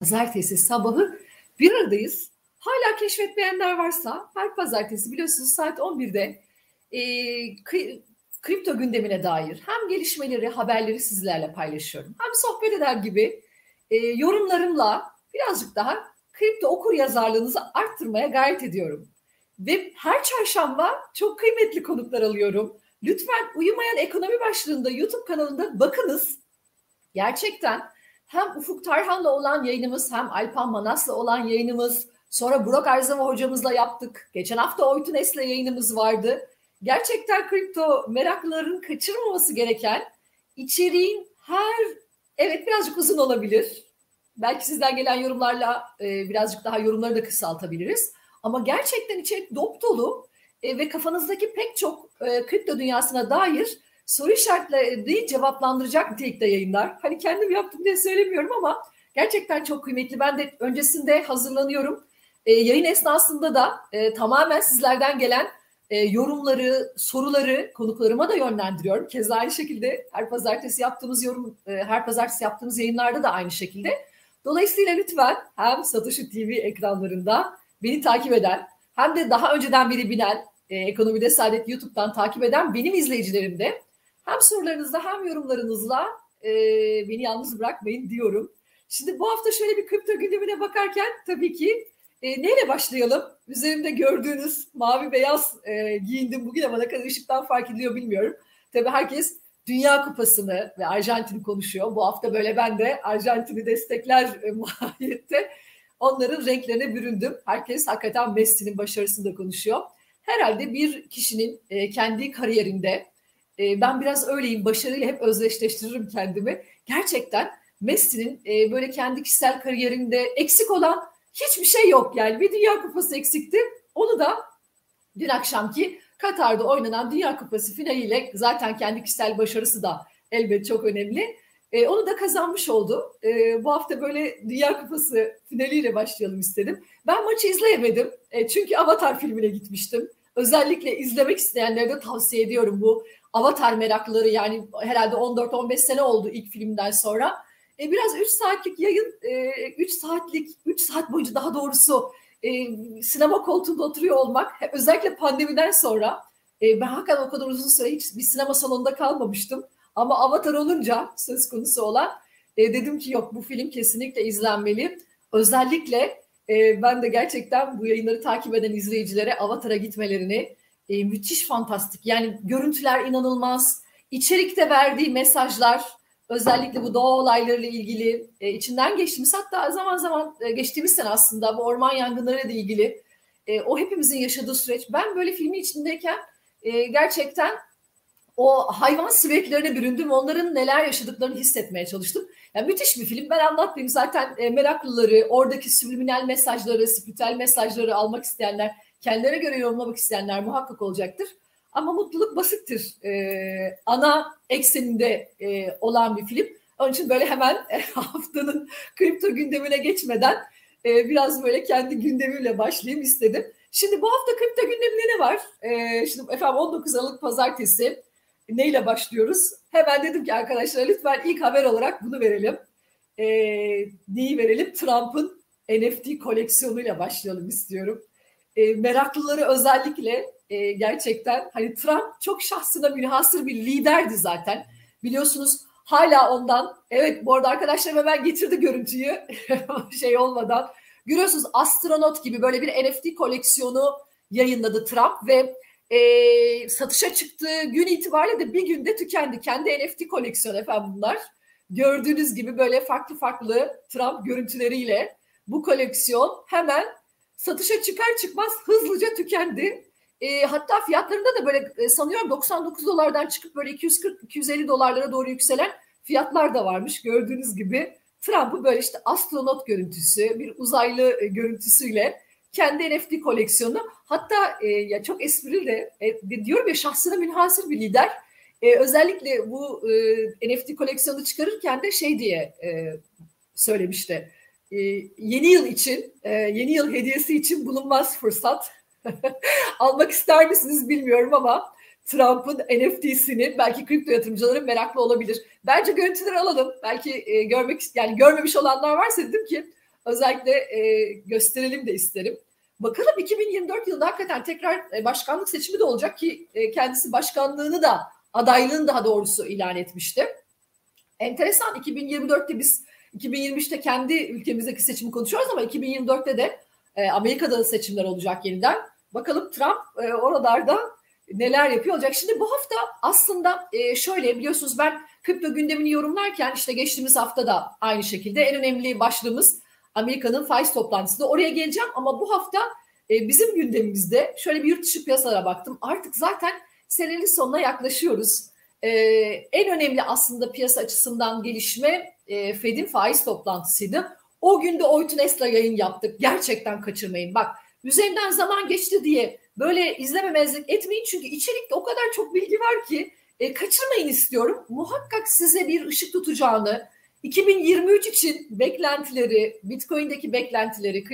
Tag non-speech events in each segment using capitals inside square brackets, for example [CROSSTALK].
pazartesi sabahı bir aradayız. Hala keşfetmeyenler varsa her pazartesi biliyorsunuz saat 11'de e, kri, kripto gündemine dair hem gelişmeleri, haberleri sizlerle paylaşıyorum. Hem sohbet eder gibi e, yorumlarımla birazcık daha kripto okur yazarlığınızı arttırmaya gayret ediyorum. Ve her çarşamba çok kıymetli konuklar alıyorum. Lütfen Uyumayan Ekonomi başlığında YouTube kanalında bakınız. Gerçekten hem Ufuk Tarhan'la olan yayınımız hem Alpan Manas'la olan yayınımız sonra Burak Arzama hocamızla yaptık. Geçen hafta Oytun Es'le yayınımız vardı. Gerçekten kripto meraklıların kaçırmaması gereken içeriğin her evet birazcık uzun olabilir. Belki sizden gelen yorumlarla e, birazcık daha yorumları da kısaltabiliriz. Ama gerçekten içerik dop dolu e, ve kafanızdaki pek çok e, kripto dünyasına dair soru işaretleri cevaplandıracak nitelikte yayınlar. Hani kendim yaptım diye söylemiyorum ama gerçekten çok kıymetli. Ben de öncesinde hazırlanıyorum. E, yayın esnasında da e, tamamen sizlerden gelen e, yorumları, soruları konuklarıma da yönlendiriyorum. Keza aynı şekilde her pazartesi yaptığımız yorum, e, her pazartesi yaptığımız yayınlarda da aynı şekilde. Dolayısıyla lütfen hem Satoshi TV ekranlarında beni takip eden hem de daha önceden biri bilen e, Ekonomide Saadet YouTube'dan takip eden benim izleyicilerim de hem sorularınızla hem yorumlarınızla e, beni yalnız bırakmayın diyorum. Şimdi bu hafta şöyle bir kripto gündemine bakarken tabii ki e, neyle başlayalım? Üzerimde gördüğünüz mavi beyaz e, giyindim bugün ama ne kadar ışıktan fark ediliyor bilmiyorum. Tabii herkes Dünya Kupası'nı ve Arjantin'i konuşuyor. Bu hafta böyle ben de Arjantin'i destekler e, [LAUGHS] mahiyette onların renklerine büründüm. Herkes hakikaten Messi'nin başarısını da konuşuyor. Herhalde bir kişinin e, kendi kariyerinde e, ben biraz öyleyim başarıyla hep özdeşleştiririm kendimi. Gerçekten Messi'nin e, böyle kendi kişisel kariyerinde eksik olan hiçbir şey yok yani. Bir Dünya Kupası eksikti. Onu da dün akşamki Katar'da oynanan Dünya Kupası finaliyle zaten kendi kişisel başarısı da elbet çok önemli. E, onu da kazanmış oldu. E, bu hafta böyle Dünya Kupası finaliyle başlayalım istedim. Ben maçı izleyemedim. E, çünkü Avatar filmine gitmiştim. Özellikle izlemek isteyenlere de tavsiye ediyorum bu Avatar meraklıları yani herhalde 14-15 sene oldu ilk filmden sonra. E, biraz 3 saatlik yayın, 3 e, saatlik, 3 saat boyunca daha doğrusu e, sinema koltuğunda oturuyor olmak özellikle pandemiden sonra e, ben hakikaten o kadar uzun süre hiç bir sinema salonunda kalmamıştım. Ama Avatar olunca söz konusu olan e, dedim ki yok bu film kesinlikle izlenmeli. Özellikle e, ben de gerçekten bu yayınları takip eden izleyicilere Avatar'a gitmelerini e, müthiş fantastik. Yani görüntüler inanılmaz. İçerikte verdiği mesajlar özellikle bu doğa olaylarıyla ilgili e, içinden geçtiğimiz hatta zaman zaman e, geçtiğimiz sene aslında bu orman yangınlarıyla ilgili e, o hepimizin yaşadığı süreç. Ben böyle filmin içindeyken e, gerçekten o hayvan süreklerine büründüm. Onların neler yaşadıklarını hissetmeye çalıştım. Yani müthiş bir film. Ben anlatmayayım. Zaten e, meraklıları, oradaki subliminal mesajları, spiritüel mesajları almak isteyenler kendilerine göre yorumlamak isteyenler muhakkak olacaktır. Ama mutluluk basittir. Ee, ana ekseninde e, olan bir film. Onun için böyle hemen e, [LAUGHS] haftanın kripto gündemine geçmeden e, biraz böyle kendi gündemimle başlayayım istedim. Şimdi bu hafta kripto gündeminde ne var? E, şimdi efendim 19 Aralık Pazartesi neyle başlıyoruz? Hemen dedim ki arkadaşlar lütfen ilk haber olarak bunu verelim. E, neyi verelim? Trump'ın NFT koleksiyonuyla başlayalım istiyorum e, meraklıları özellikle e, gerçekten hani Trump çok şahsına münhasır bir liderdi zaten. Biliyorsunuz hala ondan evet bu arada arkadaşlar hemen getirdi görüntüyü [LAUGHS] şey olmadan. Görüyorsunuz astronot gibi böyle bir NFT koleksiyonu yayınladı Trump ve e, satışa çıktığı gün itibariyle de bir günde tükendi. Kendi NFT koleksiyonu efendim bunlar. Gördüğünüz gibi böyle farklı farklı Trump görüntüleriyle bu koleksiyon hemen satışa çıkar çıkmaz hızlıca tükendi. E, hatta fiyatlarında da böyle e, sanıyorum 99 dolardan çıkıp böyle 240-250 dolarlara doğru yükselen fiyatlar da varmış. Gördüğünüz gibi Trump'ı böyle işte astronot görüntüsü, bir uzaylı e, görüntüsüyle kendi NFT koleksiyonu hatta e, ya çok esprili e, diyorum ya şahsına münhasır bir lider. E, özellikle bu e, NFT koleksiyonu çıkarırken de şey diye e, söylemişti e, yeni yıl için, e, yeni yıl hediyesi için bulunmaz fırsat. [LAUGHS] Almak ister misiniz bilmiyorum ama Trump'ın NFT'sini belki kripto yatırımcıları meraklı olabilir. Bence görüntüleri alalım. Belki e, görmek yani görmemiş olanlar varsa dedim ki özellikle e, gösterelim de isterim. Bakalım 2024 yılında hakikaten tekrar başkanlık seçimi de olacak ki kendisi başkanlığını da adaylığını daha doğrusu ilan etmişti. Enteresan 2024'te biz 2023'te kendi ülkemizdeki seçimi konuşuyoruz ama 2024'te de e, Amerika'da da seçimler olacak yeniden. Bakalım Trump e, oralarda neler yapıyor olacak. Şimdi bu hafta aslında e, şöyle biliyorsunuz ben kripto gündemini yorumlarken işte geçtiğimiz hafta da aynı şekilde en önemli başlığımız Amerika'nın faiz toplantısında oraya geleceğim ama bu hafta e, bizim gündemimizde şöyle bir yurt dışı piyasalara baktım. Artık zaten senenin sonuna yaklaşıyoruz. E, en önemli aslında piyasa açısından gelişme e, Fed'in faiz toplantısıydı. O günde Oytun Esla yayın yaptık. Gerçekten kaçırmayın. Bak üzerinden zaman geçti diye böyle izlememezlik etmeyin. Çünkü içerikte o kadar çok bilgi var ki e, kaçırmayın istiyorum. Muhakkak size bir ışık tutacağını, 2023 için beklentileri, Bitcoin'deki beklentileri,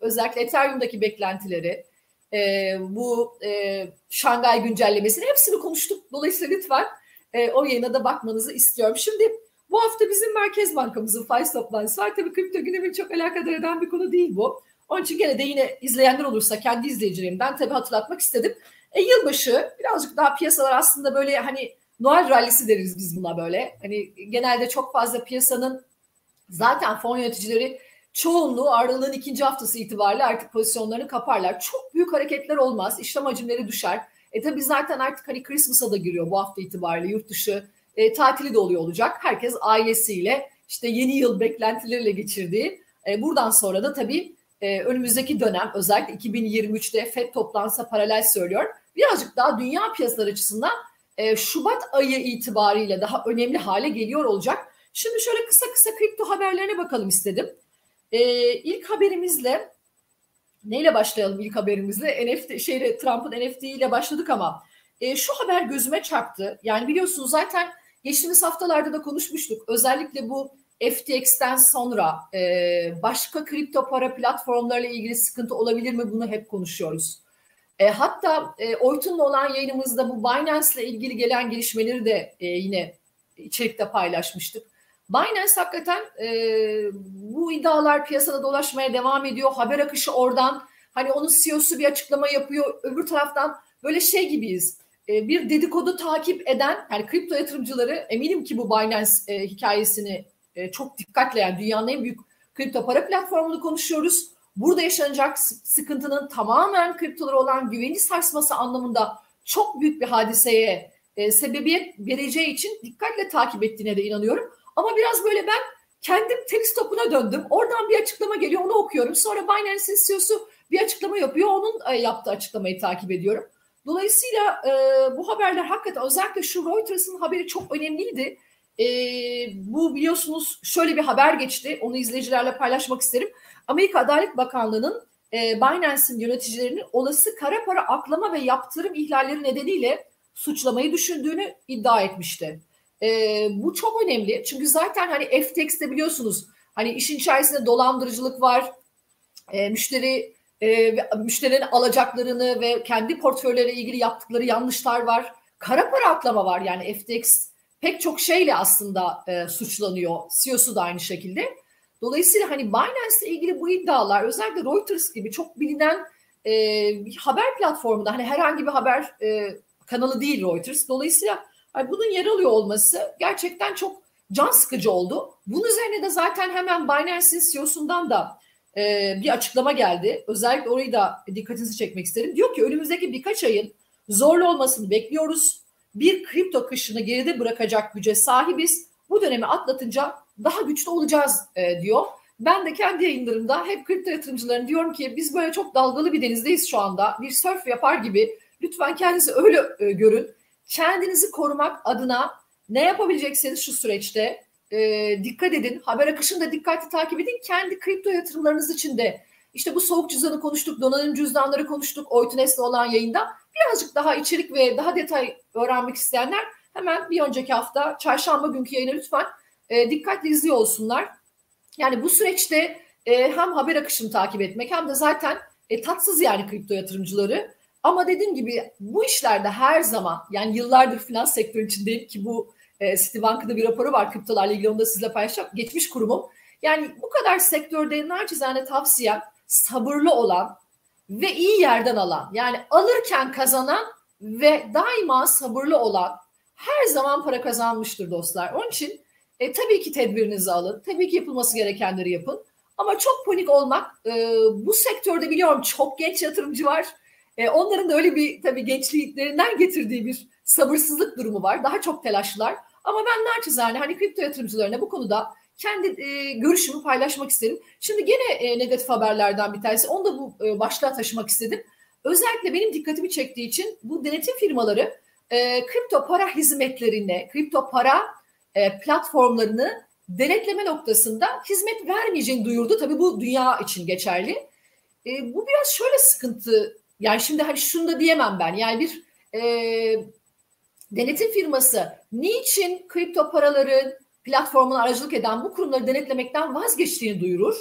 özellikle Ethereum'daki beklentileri, e, bu e, Şangay güncellemesini hepsini konuştuk. Dolayısıyla lütfen e, o yayına da bakmanızı istiyorum. Şimdi bu hafta bizim Merkez Bankamızın faiz toplantısı var. Tabii kripto gündemi çok alakadar eden bir konu değil bu. Onun için gene de yine izleyenler olursa kendi izleyicilerimden tabii hatırlatmak istedim. E, yılbaşı birazcık daha piyasalar aslında böyle hani Noel rallisi deriz biz buna böyle. Hani genelde çok fazla piyasanın zaten fon yöneticileri çoğunluğu aralığın ikinci haftası itibariyle artık pozisyonlarını kaparlar. Çok büyük hareketler olmaz. İşlem hacimleri düşer. E tabii zaten artık hani Christmas'a da giriyor bu hafta itibariyle yurt dışı e, tatili de oluyor olacak. Herkes ailesiyle işte yeni yıl beklentileriyle geçirdiği. E, buradan sonra da tabii e, önümüzdeki dönem özellikle 2023'te FED toplansa paralel söylüyor. Birazcık daha dünya piyasaları açısından e, Şubat ayı itibariyle daha önemli hale geliyor olacak. Şimdi şöyle kısa kısa kripto haberlerine bakalım istedim. E, ilk haberimizle neyle başlayalım ilk haberimizle? NFT şeyle Trump'ın NFT ile başladık ama e, şu haber gözüme çarptı. Yani biliyorsunuz zaten geçtiğimiz haftalarda da konuşmuştuk. Özellikle bu FTX'ten sonra e, başka kripto para platformlarıyla ilgili sıkıntı olabilir mi bunu hep konuşuyoruz. E, hatta e, Oytun'la olan yayınımızda bu Binance ile ilgili gelen gelişmeleri de e, yine içerikte paylaşmıştık. Binance hakikaten e, bu iddialar piyasada dolaşmaya devam ediyor. Haber akışı oradan. Hani onun CEO'su bir açıklama yapıyor. Öbür taraftan böyle şey gibiyiz. E, bir dedikodu takip eden yani kripto yatırımcıları eminim ki bu Binance e, hikayesini e, çok dikkatle yani dünyanın en büyük kripto para platformunu konuşuyoruz burada yaşanacak sıkıntının tamamen kriptolara olan güveni sarsması anlamında çok büyük bir hadiseye e, sebebiyet vereceği için dikkatle takip ettiğine de inanıyorum. Ama biraz böyle ben kendim teleskopuna döndüm. Oradan bir açıklama geliyor onu okuyorum. Sonra Binance'in CEO'su bir açıklama yapıyor. Onun e, yaptığı açıklamayı takip ediyorum. Dolayısıyla e, bu haberler hakikaten özellikle şu Reuters'ın haberi çok önemliydi. E, bu biliyorsunuz şöyle bir haber geçti. Onu izleyicilerle paylaşmak isterim. Amerika Adalet Bakanlığı'nın e, Binance'in yöneticilerinin olası kara para aklama ve yaptırım ihlalleri nedeniyle suçlamayı düşündüğünü iddia etmişti. E, bu çok önemli çünkü zaten hani FTX'te biliyorsunuz hani işin içerisinde dolandırıcılık var, e, müşteri e, müşterinin alacaklarını ve kendi portföyleriyle ilgili yaptıkları yanlışlar var. Kara para aklama var yani FTX pek çok şeyle aslında e, suçlanıyor. CEO'su da aynı şekilde. Dolayısıyla hani Binance ile ilgili bu iddialar özellikle Reuters gibi çok bilinen e, bir haber platformunda hani herhangi bir haber e, kanalı değil Reuters. Dolayısıyla bunun yer alıyor olması gerçekten çok can sıkıcı oldu. Bunun üzerine de zaten hemen Binance'in CEO'sundan da e, bir açıklama geldi. Özellikle orayı da dikkatinizi çekmek isterim. Diyor ki önümüzdeki birkaç ayın zorlu olmasını bekliyoruz. Bir kripto kışını geride bırakacak güce sahibiz. Bu dönemi atlatınca daha güçlü olacağız e, diyor. Ben de kendi yayınlarımda hep kripto yatırımcılarına diyorum ki biz böyle çok dalgalı bir denizdeyiz şu anda. Bir surf yapar gibi lütfen kendinizi öyle e, görün. Kendinizi korumak adına ne yapabilecekseniz şu süreçte e, dikkat edin. Haber akışını da dikkatli takip edin. Kendi kripto yatırımlarınız için de işte bu soğuk cüzdanı konuştuk, donanım cüzdanları konuştuk, Oytunes'le olan yayında. Birazcık daha içerik ve daha detay öğrenmek isteyenler hemen bir önceki hafta çarşamba günkü yayına lütfen e, dikkatli izliyor olsunlar. Yani bu süreçte e, hem haber akışını takip etmek hem de zaten e, tatsız yani kripto yatırımcıları. Ama dediğim gibi bu işlerde her zaman yani yıllardır finans sektörü içindeyim ki bu e, Citibank'ın bir raporu var kriptolarla ilgili onu da sizle paylaşacağım. Geçmiş kurumum. Yani bu kadar sektörde naçizane tavsiye sabırlı olan ve iyi yerden alan yani alırken kazanan ve daima sabırlı olan her zaman para kazanmıştır dostlar. Onun için e, tabii ki tedbirinizi alın. Tabii ki yapılması gerekenleri yapın. Ama çok panik olmak e, bu sektörde biliyorum çok genç yatırımcı var. E, onların da öyle bir tabii gençliklerinden getirdiği bir sabırsızlık durumu var. Daha çok telaşlılar. Ama ben naçizane hani kripto yatırımcılarına bu konuda kendi e, görüşümü paylaşmak isterim. Şimdi gene e, negatif haberlerden bir tanesi. Onu da bu e, başlığa taşımak istedim. Özellikle benim dikkatimi çektiği için bu denetim firmaları e, kripto para hizmetlerine, kripto para e, platformlarını denetleme noktasında hizmet vermeyeceğini duyurdu. Tabii bu dünya için geçerli. E, bu biraz şöyle sıkıntı. Yani şimdi hani şunu da diyemem ben. Yani bir e, denetim firması niçin kripto paraların platformuna aracılık eden bu kurumları denetlemekten vazgeçtiğini duyurur.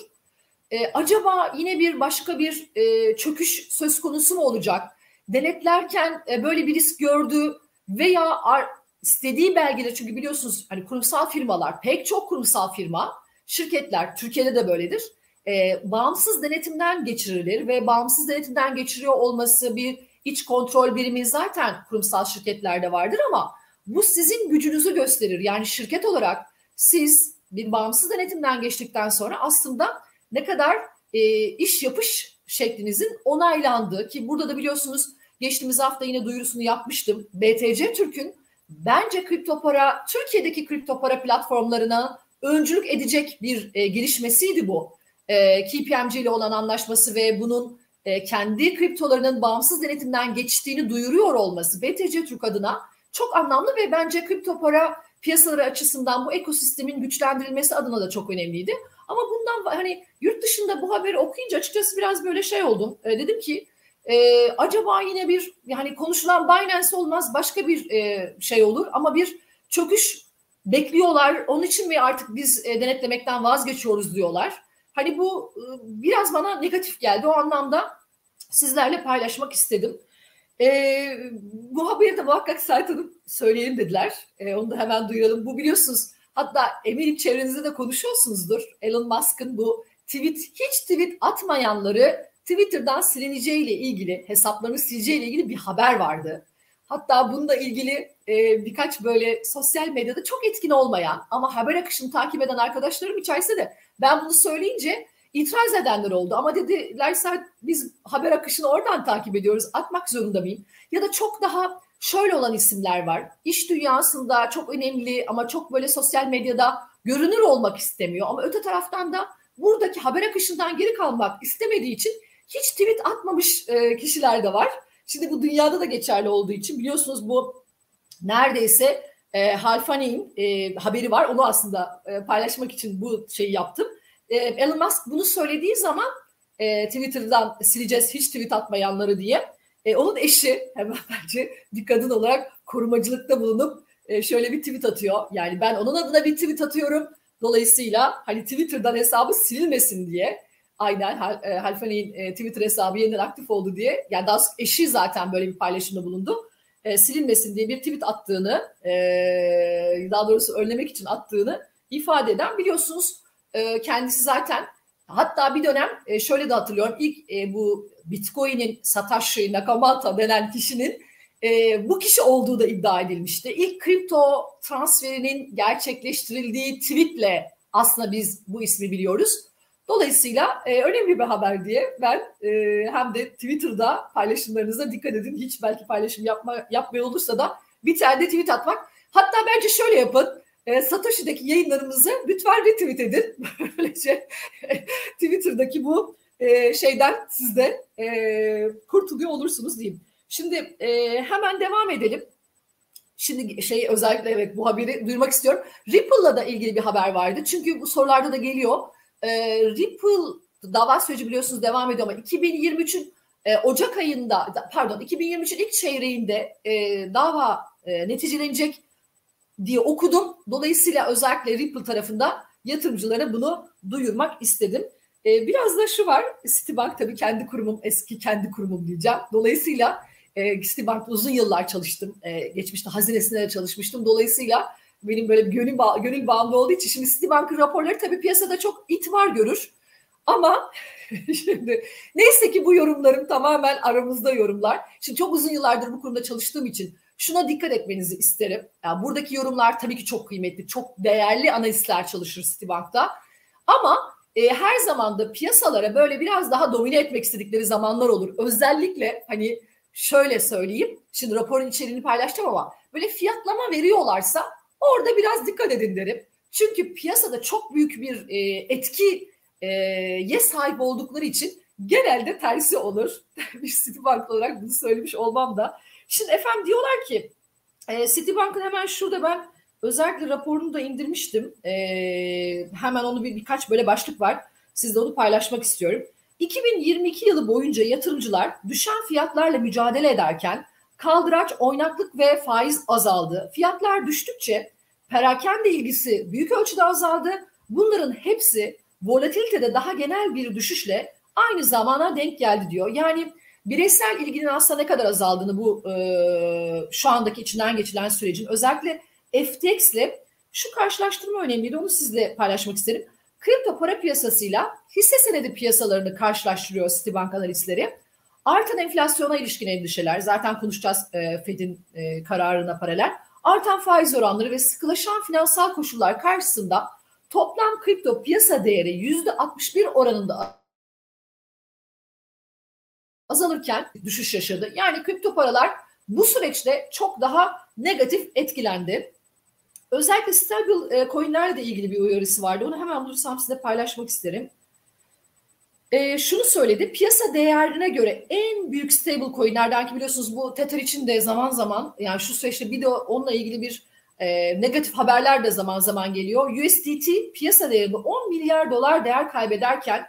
E, acaba yine bir başka bir e, çöküş söz konusu mu olacak? Denetlerken e, böyle bir risk gördü veya ar, istediği belgeler çünkü biliyorsunuz hani kurumsal firmalar pek çok kurumsal firma şirketler Türkiye'de de böyledir. E, bağımsız denetimden geçirilir ve bağımsız denetimden geçiriyor olması bir iç kontrol birimi zaten kurumsal şirketlerde vardır ama bu sizin gücünüzü gösterir. Yani şirket olarak siz bir bağımsız denetimden geçtikten sonra aslında ne kadar e, iş yapış şeklinizin onaylandığı ki burada da biliyorsunuz geçtiğimiz hafta yine duyurusunu yapmıştım. BTC Türk'ün bence kripto para Türkiye'deki kripto para platformlarına öncülük edecek bir e, gelişmesiydi bu. E, KPMG ile olan anlaşması ve bunun e, kendi kriptolarının bağımsız denetimden geçtiğini duyuruyor olması BTC Türk adına çok anlamlı ve bence kripto para piyasaları açısından bu ekosistemin güçlendirilmesi adına da çok önemliydi. Ama bundan hani yurt dışında bu haberi okuyunca açıkçası biraz böyle şey oldum. E, dedim ki e, acaba yine bir yani konuşulan Binance olmaz başka bir e, şey olur ama bir çöküş bekliyorlar. Onun için mi artık biz e, denetlemekten vazgeçiyoruz diyorlar. Hani bu e, biraz bana negatif geldi. O anlamda sizlerle paylaşmak istedim. E, bu haberi de muhakkak Sait söyleyelim dediler. E, onu da hemen duyuralım. Bu biliyorsunuz hatta eminim çevrenizde de konuşuyorsunuzdur. Elon Musk'ın bu tweet hiç tweet atmayanları Twitter'dan silineceğiyle ilgili hesaplarını sileceğiyle ilgili bir haber vardı. Hatta bununla ilgili e, birkaç böyle sosyal medyada çok etkin olmayan ama haber akışını takip eden arkadaşlarım içerisinde de ben bunu söyleyince itiraz edenler oldu. Ama dediler biz haber akışını oradan takip ediyoruz. Atmak zorunda mıyım? Ya da çok daha şöyle olan isimler var. İş dünyasında çok önemli ama çok böyle sosyal medyada görünür olmak istemiyor. Ama öte taraftan da buradaki haber akışından geri kalmak istemediği için hiç tweet atmamış e, kişiler de var. Şimdi bu dünyada da geçerli olduğu için biliyorsunuz bu neredeyse e, Halfani'nin e, haberi var. Onu aslında e, paylaşmak için bu şeyi yaptım. E, Elon Musk bunu söylediği zaman e, Twitter'dan sileceğiz hiç tweet atmayanları diye. E, onun eşi [LAUGHS] hemen bence bir kadın olarak korumacılıkta bulunup e, şöyle bir tweet atıyor. Yani ben onun adına bir tweet atıyorum. Dolayısıyla hani Twitter'dan hesabı silinmesin diye aynen Hal, e, Halfani'nin e, Twitter hesabı yeniden aktif oldu diye yani daha eşi zaten böyle bir paylaşımda bulundu. E, silinmesin diye bir tweet attığını e, daha doğrusu önlemek için attığını ifade eden biliyorsunuz e, kendisi zaten hatta bir dönem e, şöyle de hatırlıyorum ilk e, bu Bitcoin'in Satoshi Nakamoto denen kişinin e, bu kişi olduğu da iddia edilmişti. İlk kripto transferinin gerçekleştirildiği tweetle aslında biz bu ismi biliyoruz. Dolayısıyla e, önemli bir haber diye ben e, hem de Twitter'da paylaşımlarınıza dikkat edin. Hiç belki paylaşım yapma, yapmıyor olursa da bir tane de tweet atmak. Hatta bence şöyle yapın. E, Satoshi'deki yayınlarımızı lütfen retweet edin. [LAUGHS] Böylece Twitter'daki bu e, şeyden siz de e, kurtuluyor olursunuz diyeyim. Şimdi e, hemen devam edelim. Şimdi şey özellikle evet bu haberi duyurmak istiyorum. Ripple'la da ilgili bir haber vardı. Çünkü bu sorularda da geliyor. E, Ripple dava süreci biliyorsunuz devam ediyor ama 2023'ün e, Ocak ayında pardon 2023'ün ilk çeyreğinde e, dava e, neticelenecek diye okudum. Dolayısıyla özellikle Ripple tarafında yatırımcılara bunu duyurmak istedim. E, biraz da şu var, Citibank tabii kendi kurumum, eski kendi kurumum diyeceğim. Dolayısıyla e, Citibank'ta uzun yıllar çalıştım. E, geçmişte hazinesinde de çalışmıştım. Dolayısıyla benim böyle gönül, bağ, gönül bağımlı olduğu için şimdi Citibank'ın raporları tabii piyasada çok itibar görür. Ama [LAUGHS] şimdi neyse ki bu yorumlarım tamamen aramızda yorumlar. Şimdi çok uzun yıllardır bu konuda çalıştığım için şuna dikkat etmenizi isterim. Yani buradaki yorumlar tabii ki çok kıymetli, çok değerli analistler çalışır Citibank'ta. Ama e, her zaman da piyasalara böyle biraz daha domine etmek istedikleri zamanlar olur. Özellikle hani şöyle söyleyeyim. Şimdi raporun içeriğini paylaştım ama böyle fiyatlama veriyorlarsa orada biraz dikkat edin derim. Çünkü piyasada çok büyük bir e, etki e, sahip oldukları için genelde tersi olur. [LAUGHS] bir Citibank olarak bunu söylemiş olmam da. Şimdi efendim diyorlar ki e, Citibank'ın hemen şurada ben özellikle raporunu da indirmiştim. E, hemen onu bir birkaç böyle başlık var. Sizle onu paylaşmak istiyorum. 2022 yılı boyunca yatırımcılar düşen fiyatlarla mücadele ederken kaldıraç, oynaklık ve faiz azaldı. Fiyatlar düştükçe perakende ilgisi büyük ölçüde azaldı. Bunların hepsi volatilitede daha genel bir düşüşle aynı zamana denk geldi diyor. Yani bireysel ilginin aslında ne kadar azaldığını bu e, şu andaki içinden geçilen sürecin özellikle FTX ile şu karşılaştırma önemliydi onu sizle paylaşmak isterim. Kripto para piyasasıyla hisse senedi piyasalarını karşılaştırıyor Citibank analistleri. Artan enflasyona ilişkin endişeler zaten konuşacağız e, Fed'in e, kararına paralel. Artan faiz oranları ve sıkılaşan finansal koşullar karşısında toplam kripto piyasa değeri yüzde 61 oranında azalırken düşüş yaşadı. Yani kripto paralar bu süreçte çok daha negatif etkilendi. Özellikle stable e, coinlerle de ilgili bir uyarısı vardı. Onu hemen bulursam size paylaşmak isterim. E, şunu söyledi. Piyasa değerine göre en büyük stable coinlerden ki biliyorsunuz bu Tether için de zaman zaman yani şu süreçte bir de onunla ilgili bir e, negatif haberler de zaman zaman geliyor. USDT piyasa değerinde 10 milyar dolar değer kaybederken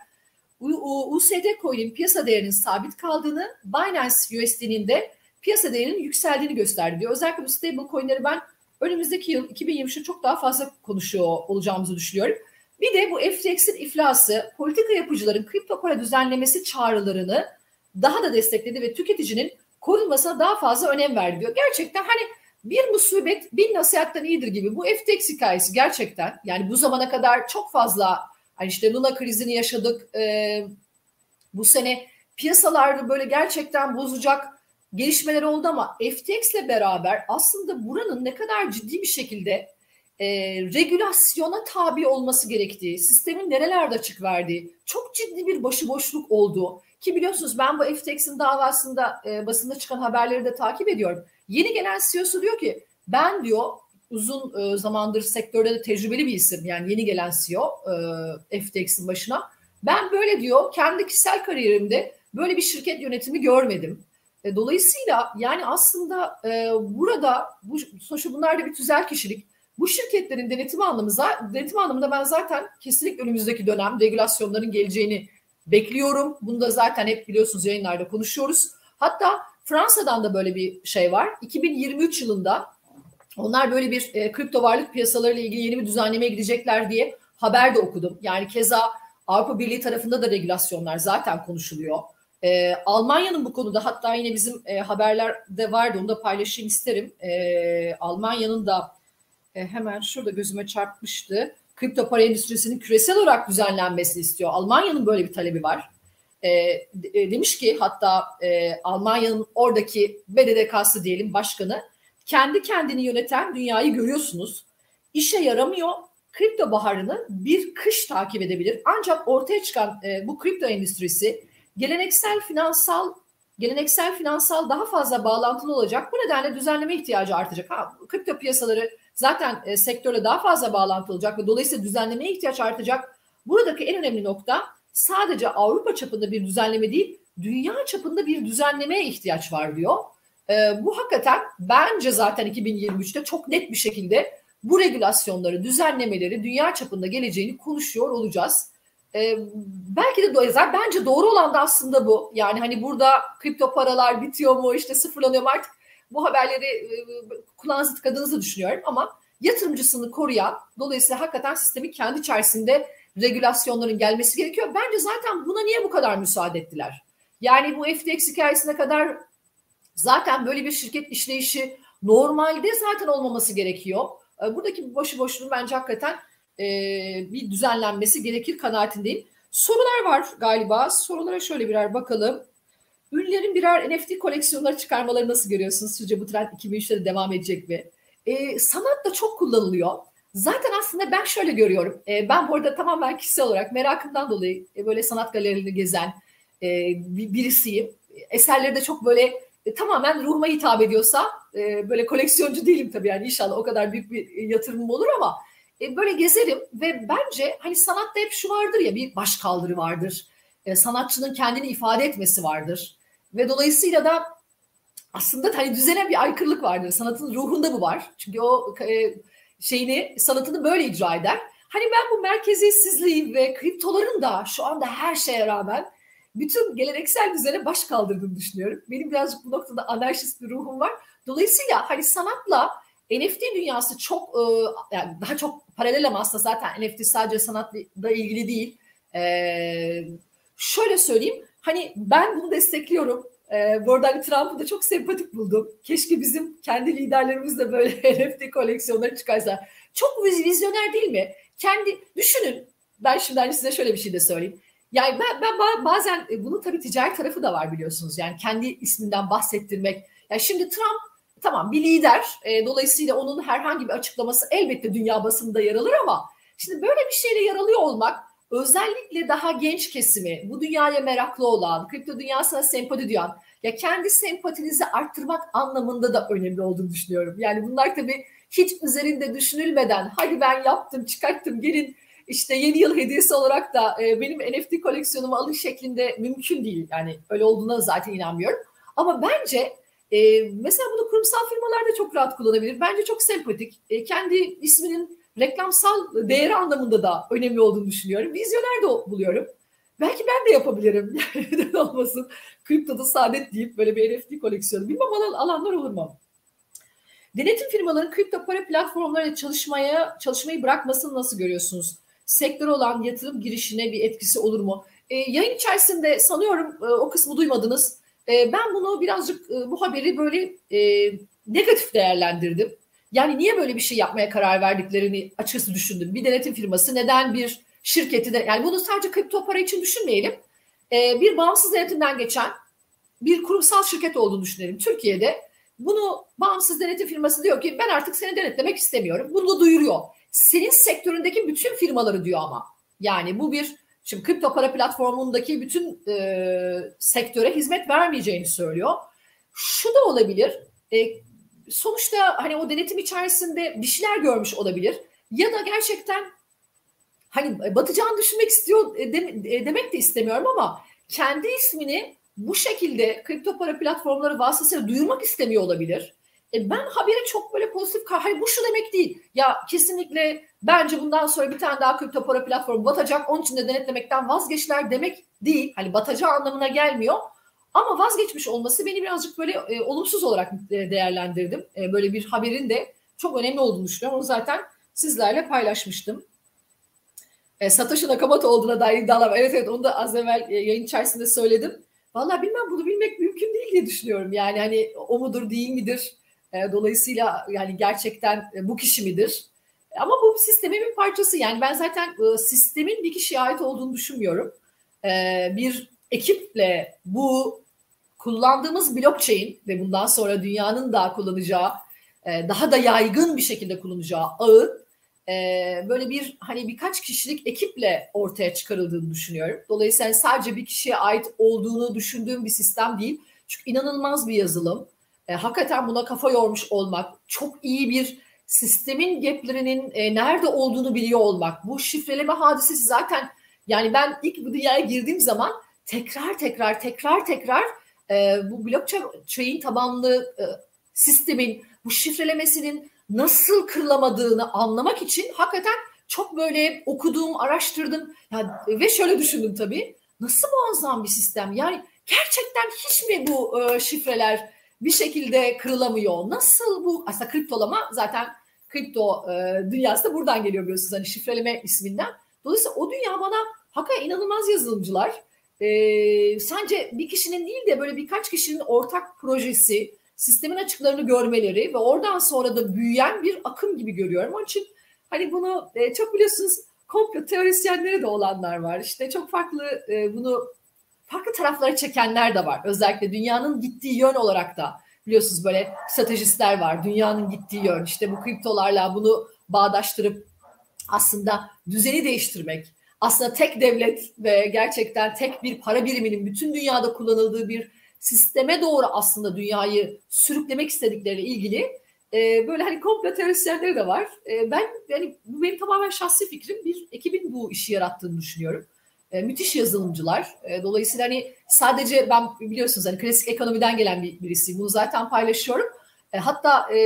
USD coin'in piyasa değerinin sabit kaldığını, Binance USD'nin de piyasa değerinin yükseldiğini gösterdi diyor. Özellikle bu stable coin'leri ben önümüzdeki yıl 2023'te çok daha fazla konuşuyor olacağımızı düşünüyorum. Bir de bu FTX'in iflası politika yapıcıların kripto para düzenlemesi çağrılarını daha da destekledi ve tüketicinin korunmasına daha fazla önem verdi diyor. Gerçekten hani bir musibet bin nasihatten iyidir gibi bu FTX hikayesi gerçekten yani bu zamana kadar çok fazla hani işte Luna krizini yaşadık ee, bu sene piyasalarda böyle gerçekten bozacak gelişmeler oldu ama FTX ile beraber aslında buranın ne kadar ciddi bir şekilde e, regülasyona tabi olması gerektiği, sistemin nerelerde açık verdiği, çok ciddi bir başıboşluk olduğu ki biliyorsunuz ben bu FTX'in davasında e, basında çıkan haberleri de takip ediyorum. Yeni gelen CEO'su diyor ki ben diyor uzun e, zamandır sektörde de tecrübeli bir isim yani yeni gelen CEO e, FTX'in başına. Ben böyle diyor kendi kişisel kariyerimde böyle bir şirket yönetimi görmedim. E, dolayısıyla yani aslında e, burada bu sonuçta bunlar da bir tüzel kişilik. Bu şirketlerin denetim anlamında, denetim anlamında ben zaten kesinlikle önümüzdeki dönem regülasyonların geleceğini bekliyorum. Bunu da zaten hep biliyorsunuz yayınlarda konuşuyoruz. Hatta Fransa'dan da böyle bir şey var. 2023 yılında onlar böyle bir e, kripto varlık piyasalarıyla ilgili yeni bir düzenlemeye gidecekler diye haber de okudum. Yani keza Avrupa Birliği tarafında da regülasyonlar zaten konuşuluyor. E, Almanya'nın bu konuda hatta yine bizim e, haberlerde vardı onu da paylaşayım isterim. E, Almanya'nın da e, hemen şurada gözüme çarpmıştı. Kripto para endüstrisinin küresel olarak düzenlenmesini istiyor. Almanya'nın böyle bir talebi var. E, e, demiş ki hatta e, Almanya'nın oradaki BDDK'sı diyelim başkanı kendi kendini yöneten dünyayı görüyorsunuz. İşe yaramıyor. Kripto baharını bir kış takip edebilir. Ancak ortaya çıkan e, bu kripto endüstrisi geleneksel finansal geleneksel finansal daha fazla bağlantılı olacak. Bu nedenle düzenleme ihtiyacı artacak. Ha, kripto piyasaları zaten e, sektörle daha fazla bağlantılı olacak ve dolayısıyla düzenlemeye ihtiyaç artacak. Buradaki en önemli nokta sadece Avrupa çapında bir düzenleme değil, dünya çapında bir düzenlemeye ihtiyaç var diyor. E, bu hakikaten bence zaten 2023'te çok net bir şekilde bu regülasyonları, düzenlemeleri dünya çapında geleceğini konuşuyor olacağız. E, belki de bence doğru olan da aslında bu. Yani hani burada kripto paralar bitiyor mu, işte sıfırlanıyor mu artık bu haberleri e, kulağınızı tıkadığınızı düşünüyorum ama yatırımcısını koruyan, dolayısıyla hakikaten sistemin kendi içerisinde regülasyonların gelmesi gerekiyor. Bence zaten buna niye bu kadar müsaade ettiler? Yani bu FTX hikayesine kadar zaten böyle bir şirket işleyişi normalde zaten olmaması gerekiyor. E, buradaki başı boşluğun bence hakikaten e, bir düzenlenmesi gerekir kanaatindeyim. Sorular var galiba. Sorulara şöyle birer bakalım. Ünlülerin birer NFT koleksiyonları çıkarmaları nasıl görüyorsunuz? Sizce bu trend 2003'te de devam edecek mi? E, sanat da çok kullanılıyor. Zaten aslında ben şöyle görüyorum. E, ben bu arada tamamen kişisel olarak merakımdan dolayı e, böyle sanat galerilerini gezen e, birisiyim. Eserleri de çok böyle e, tamamen ruhuma hitap ediyorsa e, böyle koleksiyoncu değilim tabii yani inşallah o kadar büyük bir yatırımım olur ama e, böyle gezerim ve bence hani sanatta hep şu vardır ya bir baş kaldırı vardır. E, sanatçının kendini ifade etmesi vardır. Ve dolayısıyla da aslında hani düzene bir aykırılık vardır. Sanatın ruhunda bu var. Çünkü o e, şeyini sanatını böyle icra eder. Hani ben bu merkeziyetsizliği ve kriptoların da şu anda her şeye rağmen bütün geleneksel düzene baş kaldırdığını düşünüyorum. Benim birazcık bu noktada anarşist bir ruhum var. Dolayısıyla hani sanatla NFT dünyası çok e, yani daha çok paralel ama aslında zaten NFT sadece sanatla ilgili değil. Ee, şöyle söyleyeyim hani ben bunu destekliyorum. Ee, bu arada hani Trump'ı da çok sempatik buldum. Keşke bizim kendi liderlerimiz de böyle [LAUGHS] NFT koleksiyonları çıkarsa. Çok vizyoner değil mi? Kendi düşünün. Ben şimdi hani size şöyle bir şey de söyleyeyim. Yani ben, ben bazen e, bunun tabii ticari tarafı da var biliyorsunuz. Yani kendi isminden bahsettirmek. Yani şimdi Trump tamam bir lider. E, dolayısıyla onun herhangi bir açıklaması elbette dünya basında yer alır ama şimdi böyle bir şeyle yer alıyor olmak özellikle daha genç kesimi, bu dünyaya meraklı olan, kripto dünyasına sempati duyan, ya kendi sempatinizi arttırmak anlamında da önemli olduğunu düşünüyorum. Yani bunlar tabii hiç üzerinde düşünülmeden hadi ben yaptım, çıkarttım, gelin işte yeni yıl hediyesi olarak da e, benim NFT koleksiyonumu alın şeklinde mümkün değil. Yani öyle olduğuna zaten inanmıyorum. Ama bence e, mesela bunu kurumsal firmalar da çok rahat kullanabilir. Bence çok sempatik. E, kendi isminin reklamsal değeri anlamında da önemli olduğunu düşünüyorum. Vizyoner de buluyorum. Belki ben de yapabilirim. [LAUGHS] Neden olmasın. Kriptoda saadet deyip böyle bir NFT koleksiyonu. Bilmem alan, alanlar olur mu? Denetim firmaların kripto para platformlarıyla çalışmaya çalışmayı bırakmasını nasıl görüyorsunuz? Sektör olan yatırım girişine bir etkisi olur mu? E, yayın içerisinde sanıyorum e, o kısmı duymadınız. E, ben bunu birazcık e, bu haberi böyle e, negatif değerlendirdim. Yani niye böyle bir şey yapmaya karar verdiklerini açıkçası düşündüm. Bir denetim firması neden bir şirketi de yani bunu sadece kripto para için düşünmeyelim. Ee, bir bağımsız denetimden geçen bir kurumsal şirket olduğunu düşünelim. Türkiye'de bunu bağımsız denetim firması diyor ki ben artık seni denetlemek istemiyorum. Bunu da duyuruyor. Senin sektöründeki bütün firmaları diyor ama. Yani bu bir şimdi kripto para platformundaki bütün e, sektöre hizmet vermeyeceğini söylüyor. Şu da olabilir. E, sonuçta hani o denetim içerisinde bir şeyler görmüş olabilir. Ya da gerçekten hani batacağını düşünmek istiyor e, e, demek de istemiyorum ama kendi ismini bu şekilde kripto para platformları vasıtasıyla duyurmak istemiyor olabilir. E ben haberi çok böyle pozitif, hayır bu şu demek değil. Ya kesinlikle bence bundan sonra bir tane daha kripto para platformu batacak, onun için de denetlemekten vazgeçler demek değil. Hani batacağı anlamına gelmiyor. Ama vazgeçmiş olması beni birazcık böyle e, olumsuz olarak e, değerlendirdim. E, böyle bir haberin de çok önemli olduğunu düşünüyorum. Onu zaten sizlerle paylaşmıştım. E, Satoshi Nakamoto olduğuna dair iddialar Evet evet onu da az evvel e, yayın içerisinde söyledim. Vallahi bilmem bunu bilmek mümkün değil diye düşünüyorum. Yani hani o mudur değil midir? E, dolayısıyla yani gerçekten e, bu kişi midir? Ama bu sistemin bir parçası. Yani ben zaten e, sistemin bir kişiye ait olduğunu düşünmüyorum. E, bir ekiple bu kullandığımız blockchain ve bundan sonra dünyanın da kullanacağı e, daha da yaygın bir şekilde kullanacağı ağı e, böyle bir hani birkaç kişilik ekiple ortaya çıkarıldığını düşünüyorum. Dolayısıyla sadece bir kişiye ait olduğunu düşündüğüm bir sistem değil. Çünkü inanılmaz bir yazılım. E, hakikaten buna kafa yormuş olmak, çok iyi bir sistemin gaplerinin nerede olduğunu biliyor olmak. Bu şifreleme hadisesi zaten yani ben ilk bu dünyaya girdiğim zaman tekrar tekrar tekrar tekrar e, bu blockchain tabanlı e, sistemin bu şifrelemesinin nasıl kırılamadığını anlamak için hakikaten çok böyle okudum, araştırdım yani, ve şöyle düşündüm tabii. Nasıl muazzam bir sistem? Yani gerçekten hiç mi bu e, şifreler bir şekilde kırılamıyor? Nasıl bu? Aslında kriptolama zaten kripto e, dünyası da buradan geliyor biliyorsunuz hani şifreleme isminden. Dolayısıyla o dünya bana hakikaten inanılmaz yazılımcılar. E, sence bir kişinin değil de böyle birkaç kişinin ortak projesi sistemin açıklarını görmeleri ve oradan sonra da büyüyen bir akım gibi görüyorum. Onun için hani bunu e, çok biliyorsunuz komplo teorisyenleri de olanlar var. İşte çok farklı e, bunu farklı taraflara çekenler de var. Özellikle dünyanın gittiği yön olarak da biliyorsunuz böyle stratejistler var. Dünyanın gittiği yön işte bu kriptolarla bunu bağdaştırıp aslında düzeni değiştirmek, aslında tek devlet ve gerçekten tek bir para biriminin bütün dünyada kullanıldığı bir sisteme doğru aslında dünyayı sürüklemek istedikleriyle ilgili e, böyle hani komplo teorisyenleri de var. E, ben yani bu benim tamamen şahsi fikrim. Bir ekibin bu işi yarattığını düşünüyorum. E, müthiş yazılımcılar. E, dolayısıyla hani sadece ben biliyorsunuz hani klasik ekonomiden gelen bir birisi. Bunu zaten paylaşıyorum. E, hatta e,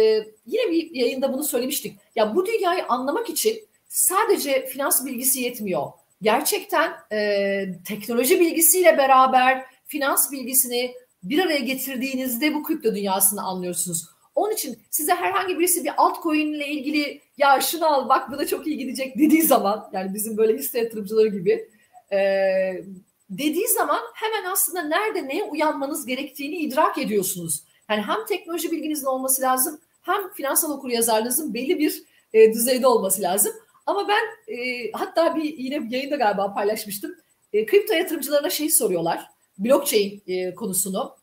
yine bir yayında bunu söylemiştik. Ya bu dünyayı anlamak için sadece finans bilgisi yetmiyor. Gerçekten e, teknoloji bilgisiyle beraber finans bilgisini bir araya getirdiğinizde bu kripto dünyasını anlıyorsunuz. Onun için size herhangi birisi bir altcoin ile ilgili ya şunu al bak bu da çok iyi gidecek dediği zaman yani bizim böyle hisse yatırımcıları gibi e, dediği zaman hemen aslında nerede neye uyanmanız gerektiğini idrak ediyorsunuz. Yani hem teknoloji bilginizin olması lazım hem finansal okur yazarlığınızın belli bir e, düzeyde olması lazım. Ama ben e, hatta bir yine bir yayında galiba paylaşmıştım. E, kripto yatırımcılarına şey soruyorlar. Blockchain e, konusunu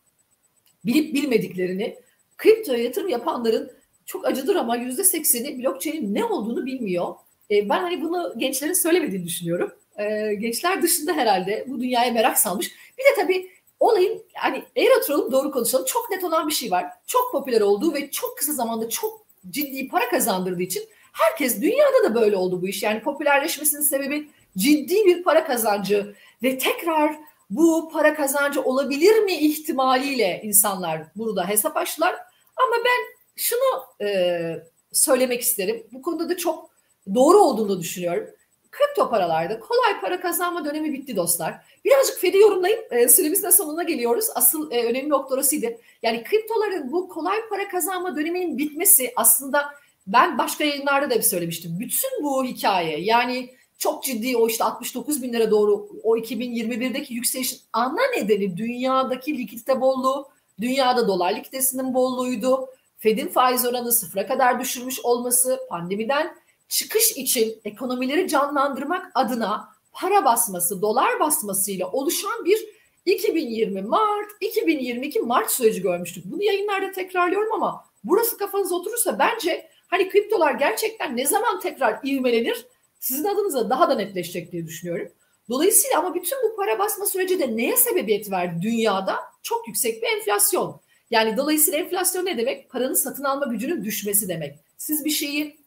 bilip bilmediklerini. Kripto yatırım yapanların çok acıdır ama yüzde sekseni blockchain'in ne olduğunu bilmiyor. E, ben hani bunu gençlerin söylemediğini düşünüyorum. E, gençler dışında herhalde bu dünyaya merak salmış. Bir de tabii olayın yani eğer oturalım doğru konuşalım çok net olan bir şey var. Çok popüler olduğu ve çok kısa zamanda çok ciddi para kazandırdığı için herkes dünyada da böyle oldu bu iş. Yani popülerleşmesinin sebebi ciddi bir para kazancı ve tekrar bu para kazancı olabilir mi ihtimaliyle insanlar burada hesap açtılar. Ama ben şunu e, söylemek isterim. Bu konuda da çok doğru olduğunu düşünüyorum. Kripto paralarda kolay para kazanma dönemi bitti dostlar. Birazcık Fed'i yorumlayayım. E, süremizin sonuna geliyoruz. Asıl e, önemli noktasıydı. Yani kriptoların bu kolay para kazanma döneminin bitmesi aslında ben başka yayınlarda da bir söylemiştim. Bütün bu hikaye yani çok ciddi o işte 69 bin lira doğru o 2021'deki yükselişin ana nedeni dünyadaki likidite bolluğu, dünyada dolar likiditesinin bolluğuydu. Fed'in faiz oranı sıfıra kadar düşürmüş olması, pandemiden çıkış için ekonomileri canlandırmak adına para basması, dolar basmasıyla oluşan bir 2020 Mart, 2022 Mart süreci görmüştük. Bunu yayınlarda tekrarlıyorum ama burası kafanıza oturursa bence hani kriptolar gerçekten ne zaman tekrar ivmelenir sizin adınıza daha da netleşecek diye düşünüyorum. Dolayısıyla ama bütün bu para basma süreci de neye sebebiyet verdi dünyada? Çok yüksek bir enflasyon. Yani dolayısıyla enflasyon ne demek? Paranın satın alma gücünün düşmesi demek. Siz bir şeyi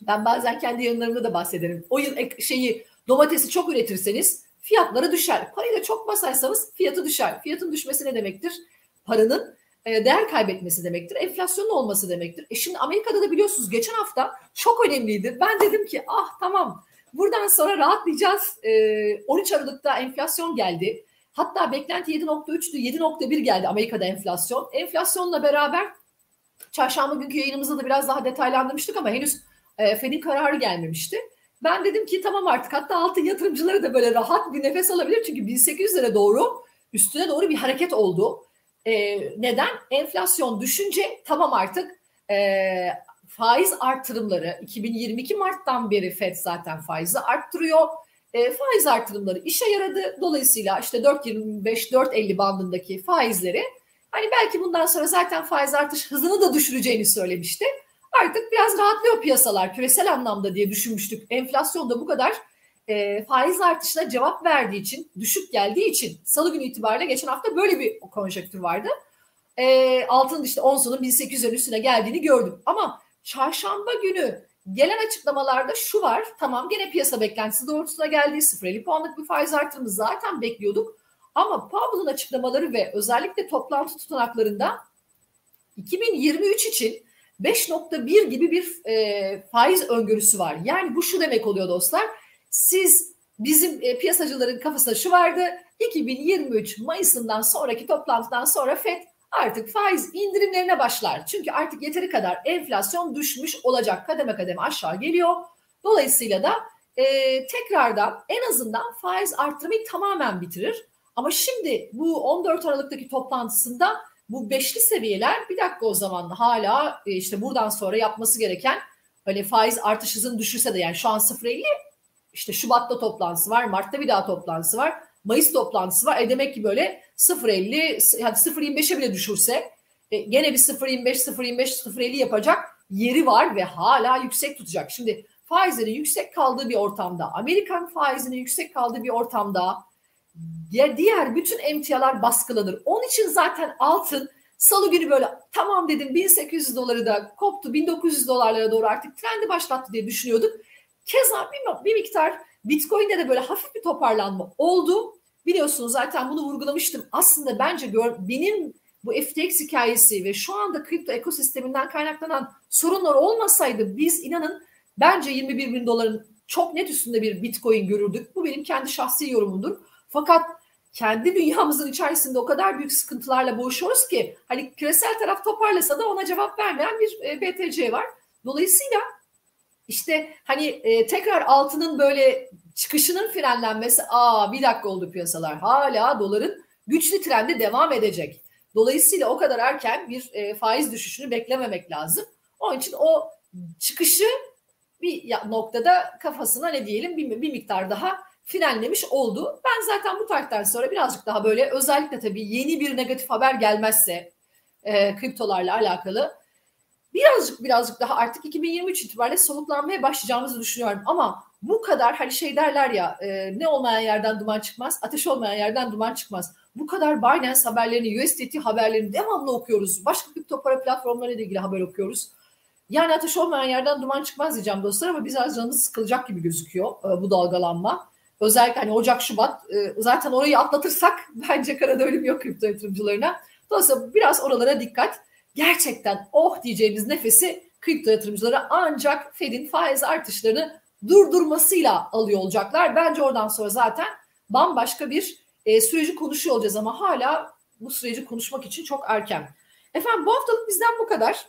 ben bazen kendi yayınlarımda da bahsederim. O yıl şeyi domatesi çok üretirseniz fiyatları düşer. Parayı da çok basarsanız fiyatı düşer. Fiyatın düşmesi ne demektir? Paranın değer kaybetmesi demektir. Enflasyonun olması demektir. E şimdi Amerika'da da biliyorsunuz geçen hafta çok önemliydi. Ben dedim ki ah tamam buradan sonra rahatlayacağız. 13 e, Aralık'ta enflasyon geldi. Hatta beklenti 7.3'tü 7.1 geldi Amerika'da enflasyon. Enflasyonla beraber çarşamba günkü yayınımızda da biraz daha detaylandırmıştık ama henüz e, Fed'in kararı gelmemişti. Ben dedim ki tamam artık hatta altın yatırımcıları da böyle rahat bir nefes alabilir. Çünkü 1800 lira doğru üstüne doğru bir hareket oldu. E, neden? Enflasyon düşünce tamam artık e, faiz artırımları 2022 Mart'tan beri FED zaten faizi arttırıyor. E, faiz artırımları işe yaradı. Dolayısıyla işte 4.25-4.50 bandındaki faizleri hani belki bundan sonra zaten faiz artış hızını da düşüreceğini söylemişti. Artık biraz rahatlıyor piyasalar küresel anlamda diye düşünmüştük. Enflasyon da bu kadar e, faiz artışına cevap verdiği için, düşük geldiği için salı günü itibariyle geçen hafta böyle bir konjektür vardı. E, altın işte onsunun 1800'lerin üstüne geldiğini gördüm. Ama çarşamba günü gelen açıklamalarda şu var. Tamam gene piyasa beklentisi doğrultusunda geldi. 0.50 puanlık bir faiz artırımı zaten bekliyorduk. Ama Powell'ın açıklamaları ve özellikle toplantı tutanaklarında 2023 için 5.1 gibi bir e, faiz öngörüsü var. Yani bu şu demek oluyor dostlar siz bizim e, piyasacıların kafasında şu vardı. 2023 Mayıs'ından sonraki toplantıdan sonra FED artık faiz indirimlerine başlar. Çünkü artık yeteri kadar enflasyon düşmüş olacak. Kademe kademe aşağı geliyor. Dolayısıyla da e, tekrardan en azından faiz arttırmayı tamamen bitirir. Ama şimdi bu 14 Aralık'taki toplantısında bu beşli seviyeler bir dakika o zaman hala e, işte buradan sonra yapması gereken hani faiz artış hızını düşürse de yani şu an 0.50 işte Şubat'ta toplantısı var, Mart'ta bir daha toplantısı var, Mayıs toplantısı var. E demek ki böyle 0.50 hadi 0.25'e bile düşürse e, gene bir 0.25 0.25 0.50 yapacak yeri var ve hala yüksek tutacak. Şimdi faizlerin yüksek kaldığı bir ortamda, Amerikan faizinin yüksek kaldığı bir ortamda ya diğer bütün emtialar baskılanır. Onun için zaten altın salı günü böyle tamam dedim 1800 doları da koptu 1900 dolarlara doğru artık trendi başlattı diye düşünüyorduk. Keza bir, bir miktar Bitcoin'de de böyle hafif bir toparlanma oldu. Biliyorsunuz zaten bunu vurgulamıştım. Aslında bence gör, benim bu FTX hikayesi ve şu anda kripto ekosisteminden kaynaklanan sorunlar olmasaydı biz inanın bence 21 bin doların çok net üstünde bir Bitcoin görürdük. Bu benim kendi şahsi yorumumdur. Fakat kendi dünyamızın içerisinde o kadar büyük sıkıntılarla boğuşuyoruz ki hani küresel taraf toparlasa da ona cevap vermeyen bir e, BTC var. Dolayısıyla işte hani e, tekrar altının böyle çıkışının frenlenmesi aa bir dakika oldu piyasalar hala doların güçlü trendi devam edecek. Dolayısıyla o kadar erken bir e, faiz düşüşünü beklememek lazım. Onun için o çıkışı bir noktada kafasına ne diyelim bir, bir miktar daha frenlemiş oldu. Ben zaten bu tarihten sonra birazcık daha böyle özellikle tabii yeni bir negatif haber gelmezse e, kriptolarla alakalı birazcık birazcık daha artık 2023 itibariyle soluklanmaya başlayacağımızı düşünüyorum. Ama bu kadar hani şey derler ya e, ne olmayan yerden duman çıkmaz, ateş olmayan yerden duman çıkmaz. Bu kadar Binance haberlerini, USDT haberlerini devamlı okuyoruz. Başka kripto para platformlarıyla ilgili haber okuyoruz. Yani ateş olmayan yerden duman çıkmaz diyeceğim dostlar ama biraz canınız sıkılacak gibi gözüküyor e, bu dalgalanma. Özellikle hani Ocak, Şubat e, zaten orayı atlatırsak [LAUGHS] bence karada ölüm yok kripto yatırımcılarına. Dolayısıyla biraz oralara dikkat. Gerçekten oh diyeceğimiz nefesi kripto yatırımcılara ancak Fed'in faiz artışlarını durdurmasıyla alıyor olacaklar. Bence oradan sonra zaten bambaşka bir e, süreci konuşuyor olacağız ama hala bu süreci konuşmak için çok erken. Efendim bu haftalık bizden bu kadar.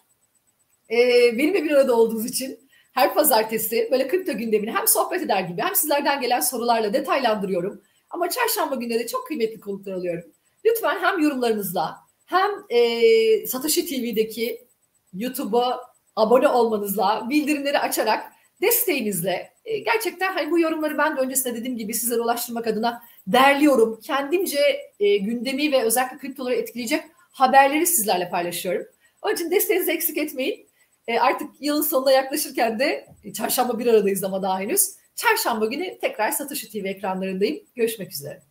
E, benimle bir arada olduğunuz için her pazartesi böyle kripto gündemini hem sohbet eder gibi hem sizlerden gelen sorularla detaylandırıyorum. Ama çarşamba günleri de çok kıymetli konuklar alıyorum. Lütfen hem yorumlarınızla hem e, Satoshi TV'deki YouTube'a abone olmanızla, bildirimleri açarak desteğinizle e, gerçekten hani bu yorumları ben de öncesinde dediğim gibi sizlere ulaştırmak adına derliyorum. Kendimce e, gündemi ve özellikle kriptoları etkileyecek haberleri sizlerle paylaşıyorum. Onun için desteğinizi eksik etmeyin. E, artık yılın sonuna yaklaşırken de çarşamba bir aradayız ama daha henüz. Çarşamba günü tekrar Satoshi TV ekranlarındayım. Görüşmek üzere.